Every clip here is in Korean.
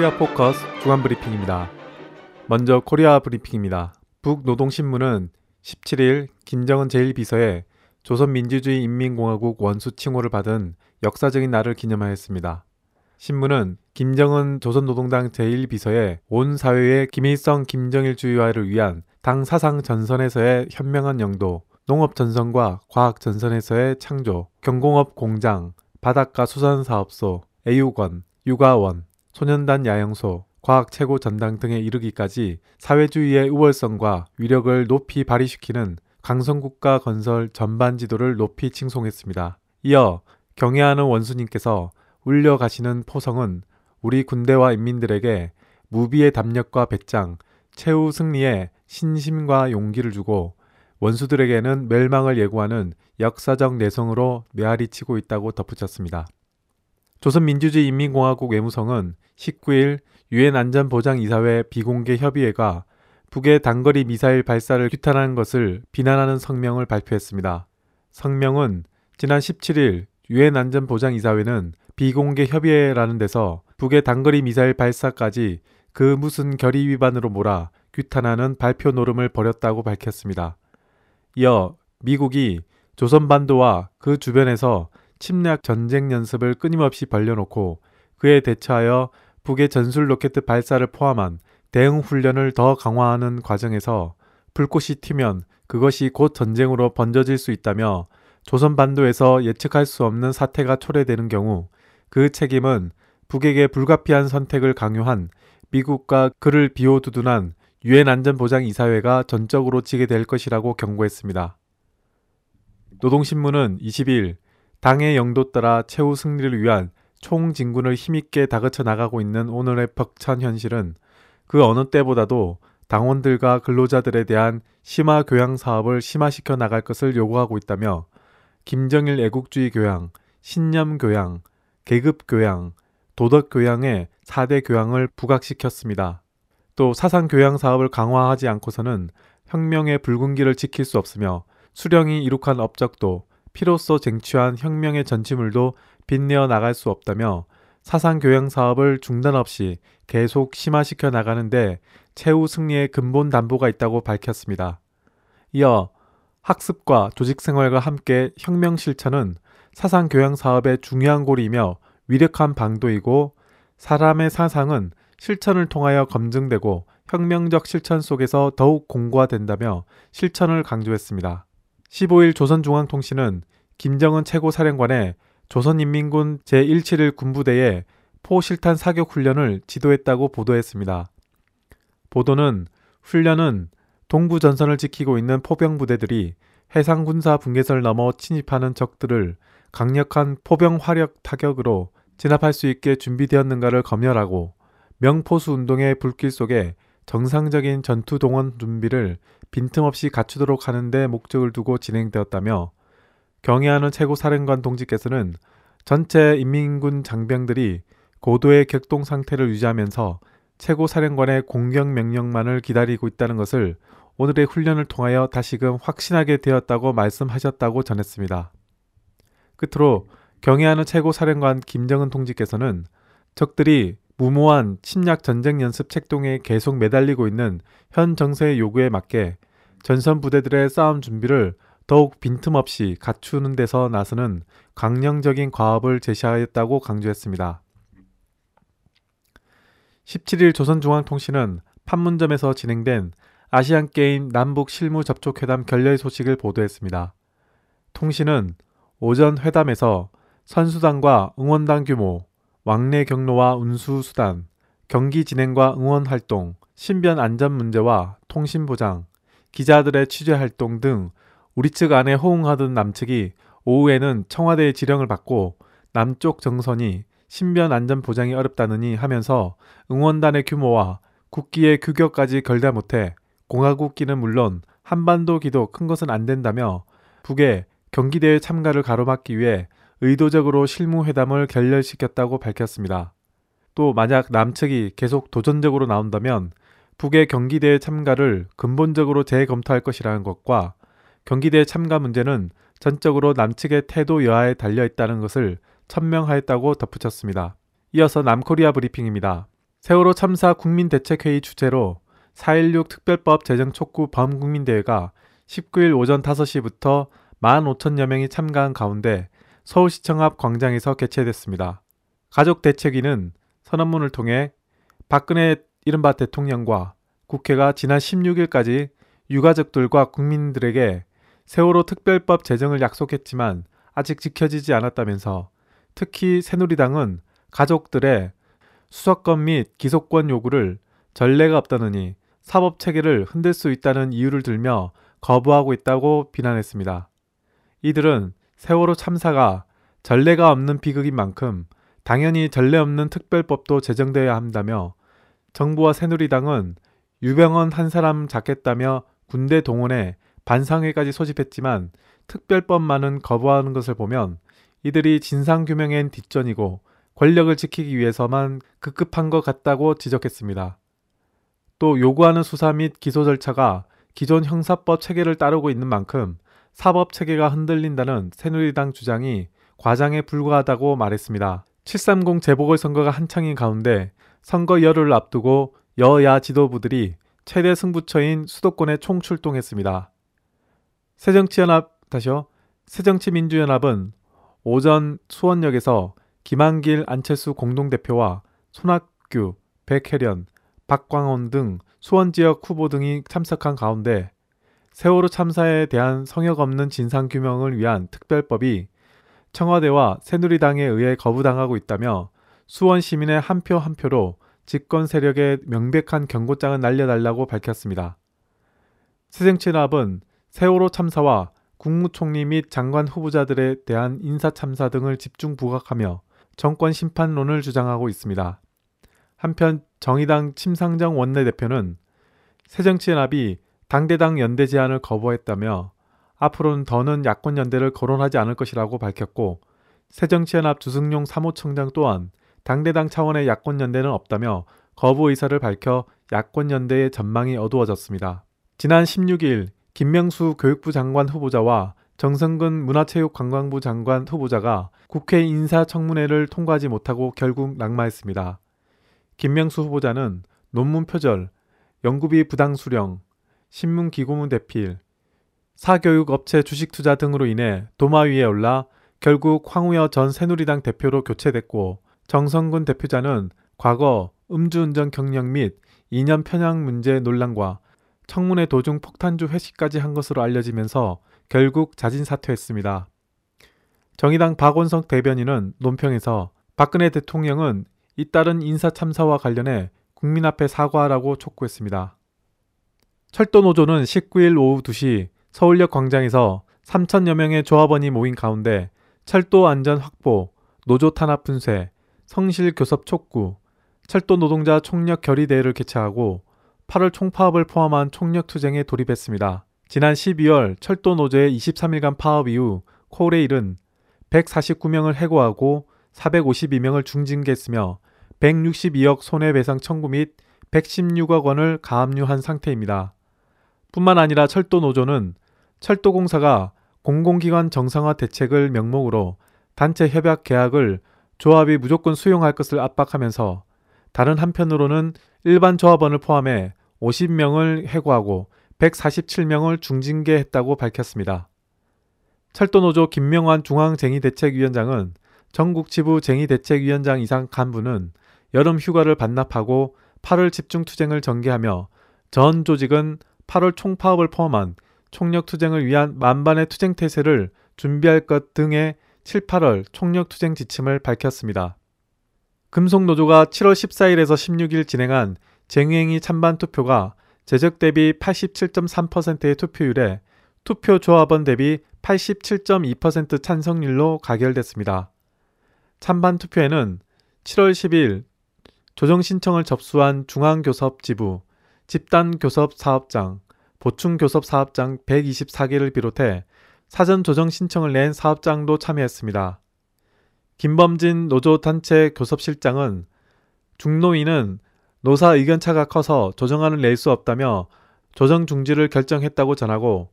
코리아 포커스 주간 브리핑입니다. 먼저 코리아 브리핑입니다. 북노동신문은 17일 김정은 제1비서의 조선민주주의 인민공화국 원수 칭호를 받은 역사적인 날을 기념하였습니다. 신문은 김정은 조선노동당 제1비서의 온 사회의 김일성 김정일 주의화를 위한 당 사상 전선에서의 현명한 영도, 농업 전선과 과학 전선에서의 창조, 경공업 공장, 바닷가 수산사업소, 애육원, 육아원, 소년단 야영소, 과학 최고 전당 등에 이르기까지 사회주의의 우월성과 위력을 높이 발휘시키는 강성국가 건설 전반 지도를 높이 칭송했습니다. 이어 경애하는 원수님께서 울려 가시는 포성은 우리 군대와 인민들에게 무비의 담력과 배짱, 최후 승리에 신심과 용기를 주고 원수들에게는 멸망을 예고하는 역사적 내성으로 메아리 치고 있다고 덧붙였습니다. 조선민주주의 인민공화국 외무성은 19일 유엔 안전보장이사회 비공개 협의회가 북의 단거리 미사일 발사를 규탄하는 것을 비난하는 성명을 발표했습니다. 성명은 지난 17일 유엔 안전보장이사회는 비공개 협의회라는 데서 북의 단거리 미사일 발사까지 그 무슨 결의 위반으로 몰아 규탄하는 발표 노름을 벌였다고 밝혔습니다. 이어 미국이 조선 반도와 그 주변에서 침략 전쟁 연습을 끊임없이 벌려놓고 그에 대처하여 북의 전술 로켓 발사를 포함한 대응 훈련을 더 강화하는 과정에서 불꽃이 튀면 그것이 곧 전쟁으로 번져질 수 있다며 조선 반도에서 예측할 수 없는 사태가 초래되는 경우 그 책임은 북에게 불가피한 선택을 강요한 미국과 그를 비호두둔한 유엔 안전보장 이사회가 전적으로 지게 될 것이라고 경고했습니다. 노동신문은 20일 당의 영도 따라 최후 승리를 위한 총진군을 힘있게 다그쳐 나가고 있는 오늘의 벅찬 현실은 그 어느 때보다도 당원들과 근로자들에 대한 심화 교양 사업을 심화시켜 나갈 것을 요구하고 있다며 김정일 애국주의 교양, 신념 교양, 계급 교양, 도덕 교양의 4대 교양을 부각시켰습니다. 또 사상 교양 사업을 강화하지 않고서는 혁명의 붉은 길을 지킬 수 없으며 수령이 이룩한 업적도 피로써 쟁취한 혁명의 전치물도 빛내어 나갈 수 없다며 사상 교양 사업을 중단 없이 계속 심화시켜 나가는데 최후 승리의 근본 담보가 있다고 밝혔습니다. 이어 학습과 조직 생활과 함께 혁명 실천은 사상 교양 사업의 중요한 고리이며 위력한 방도이고 사람의 사상은 실천을 통하여 검증되고 혁명적 실천 속에서 더욱 공고화된다며 실천을 강조했습니다. 15일 조선중앙통신은 김정은 최고사령관의 조선인민군 제171 군부대의 포실탄 사격 훈련을 지도했다고 보도했습니다. 보도는 훈련은 동부 전선을 지키고 있는 포병 부대들이 해상 군사 분계선을 넘어 침입하는 적들을 강력한 포병 화력 타격으로 진압할 수 있게 준비되었는가를 검열하고 명포수 운동의 불길 속에 정상적인 전투 동원 준비를 빈틈없이 갖추도록 하는 데 목적을 두고 진행되었다며 경애하는 최고 사령관 동지께서는 전체 인민군 장병들이 고도의 격동 상태를 유지하면서 최고 사령관의 공격 명령만을 기다리고 있다는 것을 오늘의 훈련을 통하여 다시금 확신하게 되었다고 말씀하셨다고 전했습니다. 끝으로 경애하는 최고 사령관 김정은 동지께서는 적들이 무모한 침략 전쟁 연습 책동에 계속 매달리고 있는 현 정세의 요구에 맞게 전선 부대들의 싸움 준비를 더욱 빈틈없이 갖추는 데서 나서는 강령적인 과업을 제시하였다고 강조했습니다. 17일 조선중앙통신은 판문점에서 진행된 아시안게임 남북 실무 접촉회담 결렬 소식을 보도했습니다. 통신은 오전 회담에서 선수단과 응원단 규모, 왕래 경로와 운수 수단, 경기 진행과 응원 활동, 신변 안전 문제와 통신 보장, 기자들의 취재 활동 등 우리 측 안에 호응하던 남측이 오후에는 청와대의 지령을 받고 남쪽 정선이 신변 안전 보장이 어렵다느니 하면서 응원단의 규모와 국기의 규격까지 결대 못해 공화국기는 물론 한반도 기도 큰 것은 안 된다며 북에 경기대회 참가를 가로막기 위해 의도적으로 실무회담을 결렬시켰다고 밝혔습니다. 또 만약 남측이 계속 도전적으로 나온다면 북의 경기대회 참가를 근본적으로 재검토할 것이라는 것과 경기대 참가 문제는 전적으로 남측의 태도 여하에 달려 있다는 것을 천명하였다고 덧붙였습니다. 이어서 남코리아 브리핑입니다. 세월호 참사 국민대책회의 주최로 4.16 특별법 제정 촉구 범국민대회가 19일 오전 5시부터 15,000여 명이 참가한 가운데 서울시청 앞 광장에서 개최됐습니다. 가족 대책위는 선언문을 통해 박근혜 이른바 대통령과 국회가 지난 16일까지 유가족들과 국민들에게 세월호 특별법 제정을 약속했지만 아직 지켜지지 않았다면서 특히 새누리당은 가족들의 수사권 및 기소권 요구를 전례가 없다느니 사법 체계를 흔들 수 있다는 이유를 들며 거부하고 있다고 비난했습니다. 이들은 세월호 참사가 전례가 없는 비극인 만큼 당연히 전례 없는 특별법도 제정되어야 한다며 정부와 새누리당은 유병헌 한 사람 잡겠다며 군대 동원에 반상회까지 소집했지만 특별법만은 거부하는 것을 보면 이들이 진상규명엔 뒷전이고 권력을 지키기 위해서만 급급한 것 같다고 지적했습니다. 또 요구하는 수사 및 기소 절차가 기존 형사법 체계를 따르고 있는 만큼 사법 체계가 흔들린다는 새누리당 주장이 과장에 불과하다고 말했습니다. 730 재보궐선거가 한창인 가운데 선거 열흘을 앞두고 여야 지도부들이 최대 승부처인 수도권에 총출동했습니다. 새정치연합 다시요. 새정치민주연합은 오전 수원역에서 김한길 안철수 공동대표와 손학규, 백혜련, 박광원 등 수원 지역 후보 등이 참석한 가운데 세월호 참사에 대한 성역 없는 진상 규명을 위한 특별법이 청와대와 새누리당에 의해 거부당하고 있다며 수원 시민의 한 표한 한 표로 집권 세력에 명백한 경고장을 날려달라고 밝혔습니다. 새정치연합은 세월호 참사와 국무총리 및 장관 후보자들에 대한 인사 참사 등을 집중 부각하며 정권 심판론을 주장하고 있습니다. 한편 정의당 침상정 원내대표는 새정치연합이 당대당 연대 제안을 거부했다며 앞으로는 더는 야권 연대를 거론하지 않을 것이라고 밝혔고 새정치연합 주승용 사무총장 또한 당대당 차원의 야권 연대는 없다며 거부 의사를 밝혀 야권 연대의 전망이 어두워졌습니다. 지난 16일 김명수 교육부 장관 후보자와 정성근 문화체육관광부 장관 후보자가 국회 인사청문회를 통과하지 못하고 결국 낙마했습니다. 김명수 후보자는 논문 표절, 연구비 부당 수령, 신문 기고문 대필, 사교육 업체 주식 투자 등으로 인해 도마 위에 올라 결국 황우여 전 새누리당 대표로 교체됐고 정성근 대표자는 과거 음주운전 경력 및 이념 편향 문제 논란과 청문회 도중 폭탄주 회식까지 한 것으로 알려지면서 결국 자진 사퇴했습니다. 정의당 박원석 대변인은 논평에서 박근혜 대통령은 잇따른 인사 참사와 관련해 국민 앞에 사과하라고 촉구했습니다. 철도노조는 19일 오후 2시 서울역 광장에서 3천여 명의 조합원이 모인 가운데 철도 안전 확보, 노조 탄압 분쇄, 성실 교섭 촉구, 철도 노동자 총력 결의 대회를 개최하고 8월 총파업을 포함한 총력 투쟁에 돌입했습니다. 지난 12월 철도 노조의 23일간 파업 이후 코레일은 149명을 해고하고 452명을 중징계했으며 162억 손해배상 청구 및 116억 원을 가압류한 상태입니다. 뿐만 아니라 철도 노조는 철도공사가 공공기관 정상화 대책을 명목으로 단체 협약 계약을 조합이 무조건 수용할 것을 압박하면서 다른 한편으로는 일반 조합원을 포함해 50명을 해고하고 147명을 중징계했다고 밝혔습니다. 철도노조 김명환 중앙쟁의대책위원장은 전국 지부 쟁의대책위원장 이상 간부는 여름 휴가를 반납하고 8월 집중투쟁을 전개하며 전 조직은 8월 총파업을 포함한 총력투쟁을 위한 만반의 투쟁 태세를 준비할 것 등의 7, 8월 총력투쟁 지침을 밝혔습니다. 금속노조가 7월 14일에서 16일 진행한 쟁행위 찬반 투표가 제적 대비 87.3%의 투표율에 투표 조합원 대비 87.2% 찬성률로 가결됐습니다. 찬반 투표에는 7월 10일 조정 신청을 접수한 중앙교섭 지부, 집단교섭 사업장, 보충교섭 사업장 124개를 비롯해 사전 조정 신청을 낸 사업장도 참여했습니다. 김범진 노조단체 교섭실장은 중노위는 노사 의견차가 커서 조정안을 낼 수 없다며 조정 중지를 결정했다고 전하고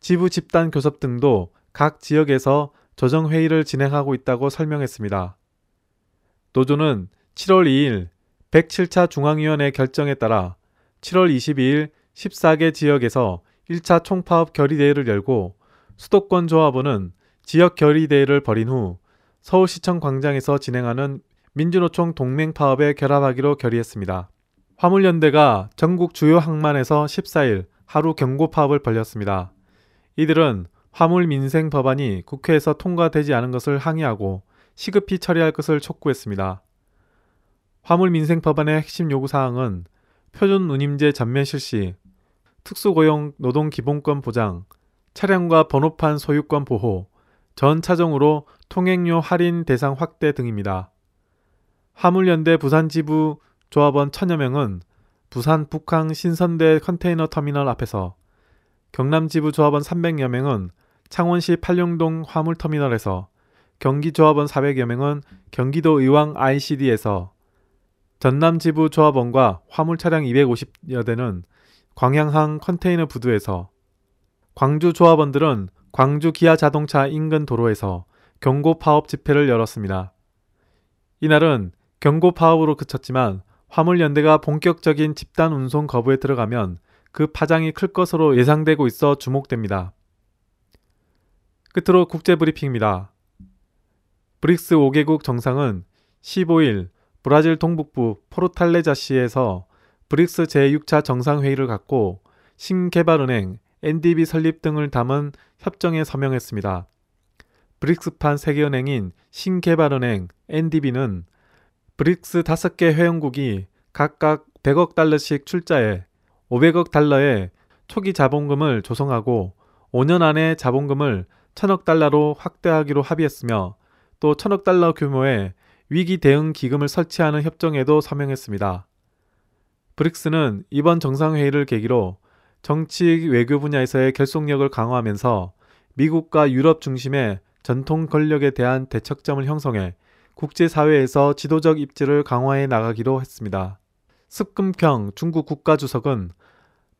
지부 집단 교섭 등도 각 지역에서 조정 회의를 진행하고 있다고 설명했습니다. 노조는 7월 2일 107차 중앙위원회 결정에 따라 7월 22일 14개 지역에서 1차 총파업 결의대회를 열고 수도권 조합원은 지역 결의대회를 벌인 후 서울시청 광장에서 진행하는 민주노총 동맹 파업에 결합하기로 결의했습니다. 화물연대가 전국 주요 항만에서 14일 하루 경고 파업을 벌였습니다. 이들은 화물 민생 법안이 국회에서 통과되지 않은 것을 항의하고 시급히 처리할 것을 촉구했습니다. 화물 민생 법안의 핵심 요구 사항은 표준 운임제 전면 실시, 특수고용 노동 기본권 보장, 차량과 번호판 소유권 보호, 전 차종으로 통행료 할인 대상 확대 등입니다. 화물연대 부산지부 조합원 천여 명은 부산 북항 신선대 컨테이너 터미널 앞에서 경남지부 조합원 300여 명은 창원시 팔룡동 화물터미널에서 경기조합원 400여 명은 경기도 의왕 ICD에서 전남지부 조합원과 화물차량 250여 대는 광양항 컨테이너 부두에서 광주 조합원들은 광주 기아 자동차 인근 도로에서 경고 파업 집회를 열었습니다. 이날은 경고 파업으로 그쳤지만 화물연대가 본격적인 집단 운송 거부에 들어가면 그 파장이 클 것으로 예상되고 있어 주목됩니다. 끝으로 국제브리핑입니다. 브릭스 5개국 정상은 15일 브라질 동북부 포르탈레자시에서 브릭스 제6차 정상회의를 갖고 신개발은행, NDB 설립 등을 담은 협정에 서명했습니다. 브릭스판 세계은행인 신개발은행 NDB는 브릭스 5개 회원국이 각각 100억 달러씩 출자해 500억 달러의 초기 자본금을 조성하고 5년 안에 자본금을 1000억 달러로 확대하기로 합의했으며 또 1000억 달러 규모의 위기 대응 기금을 설치하는 협정에도 서명했습니다. 브릭스는 이번 정상회의를 계기로 정치 외교 분야에서의 결속력을 강화하면서 미국과 유럽 중심의 전통 권력에 대한 대척점을 형성해 국제사회에서 지도적 입지를 강화해 나가기로 했습니다. 습금평 중국 국가주석은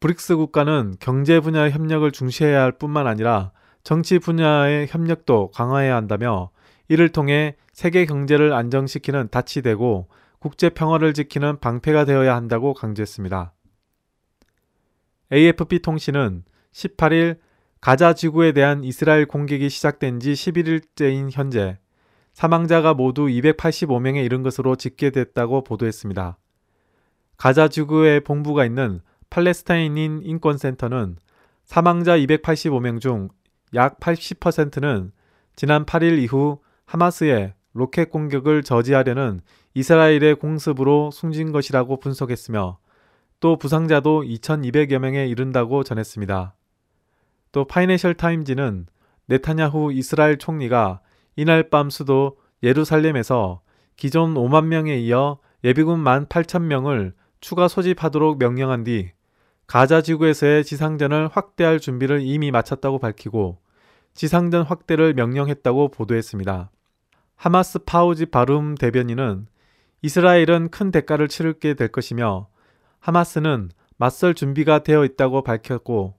브릭스 국가는 경제 분야의 협력을 중시해야 할 뿐만 아니라 정치 분야의 협력도 강화해야 한다며 이를 통해 세계 경제를 안정시키는 닻이 되고 국제 평화를 지키는 방패가 되어야 한다고 강조했습니다. AFP 통신은 18일 가자 지구에 대한 이스라엘 공격이 시작된 지 11일째인 현재 사망자가 모두 285명에 이른 것으로 집계됐다고 보도했습니다. 가자 지구에 본부가 있는 팔레스타인인 인권센터는 사망자 285명 중 약 80%는 지난 8일 이후 하마스의 로켓 공격을 저지하려는 이스라엘의 공습으로 숨진 것이라고 분석했으며 또 부상자도 2,200여 명에 이른다고 전했습니다. 또 파이내셜 타임지는 네타냐후 이스라엘 총리가 이날 밤 수도 예루살렘에서 기존 5만 명에 이어 예비군 1만 8천 명을 추가 소집하도록 명령한 뒤 가자 지구에서의 지상전을 확대할 준비를 이미 마쳤다고 밝히고 지상전 확대를 명령했다고 보도했습니다. 하마스 파우지 바룸 대변인은 이스라엘은 큰 대가를 치르게 될 것이며 하마스는 맞설 준비가 되어 있다고 밝혔고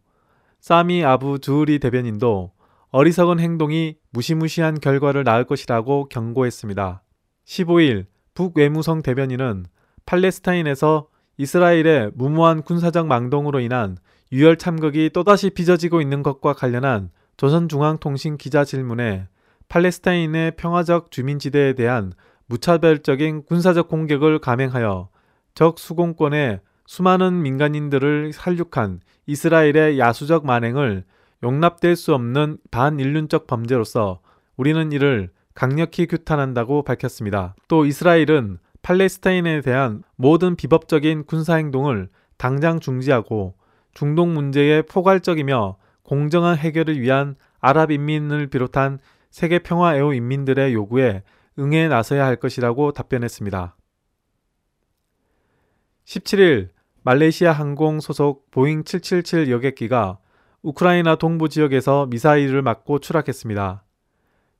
사미 아부 주우리 대변인도 어리석은 행동이 무시무시한 결과를 낳을 것이라고 경고했습니다. 15일 북외무성 대변인은 팔레스타인에서 이스라엘의 무모한 군사적 망동으로 인한 유혈 참극이 또다시 빚어지고 있는 것과 관련한 조선중앙통신 기자 질문에 팔레스타인의 평화적 주민지대에 대한 무차별적인 군사적 공격을 감행하여 적 수공권의 수많은 민간인들을 살육한 이스라엘의 야수적 만행을 용납될 수 없는 반인륜적 범죄로서 우리는 이를 강력히 규탄한다고 밝혔습니다. 또 이스라엘은 팔레스타인에 대한 모든 비법적인 군사행동을 당장 중지하고 중동 문제의 포괄적이며 공정한 해결을 위한 아랍 인민을 비롯한 세계 평화 애호 인민들의 요구에 응해 나서야 할 것이라고 답변했습니다. 17일 말레이시아 항공 소속 보잉 777 여객기가 우크라이나 동부 지역에서 미사일을 맞고 추락했습니다.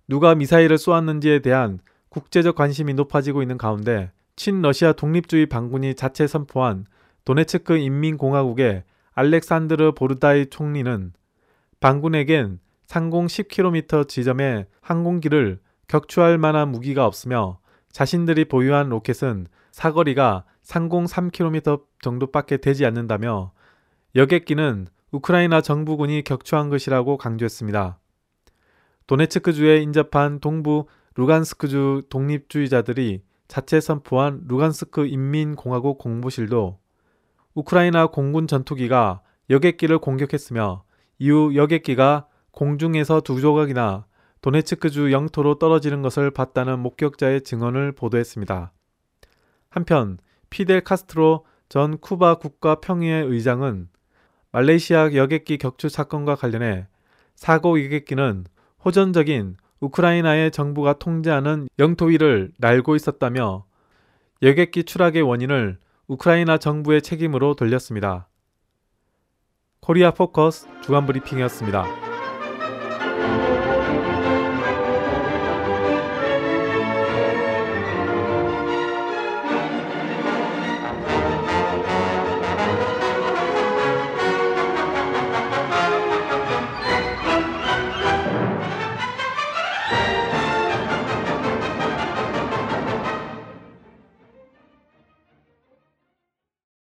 누가 미사일을 쏘았는지에 대한 국제적 관심이 높아지고 있는 가운데 친러시아 독립주의 반군이 자체 선포한 도네츠크 인민공화국의 알렉산드르 보르다이 총리는 반군에겐 상공 10km 지점에 항공기를 격추할 만한 무기가 없으며 자신들이 보유한 로켓은 사거리가 상공 3km 정도밖에 되지 않는다며 여객기는 우크라이나 정부군이 격추한 것이라고 강조했습니다. 도네츠크주에 인접한 동부 루간스크주 독립주의자들이 자체 선포한 루간스크 인민공화국 공보실도 우크라이나 공군 전투기가 여객기를 공격했으며 이후 여객기가 공중에서 두 조각이나 도네츠크주 영토로 떨어지는 것을 봤다는 목격자의 증언을 보도했습니다. 한편 피델 카스트로 전 쿠바 국가 평의회 의장은 말레이시아 여객기 격추 사건과 관련해 사고 여객기는 호전적인 우크라이나의 정부가 통제하는 영토 위를 날고 있었다며 여객기 추락의 원인을 우크라이나 정부의 책임으로 돌렸습니다. 코리아 포커스 주간 브리핑이었습니다.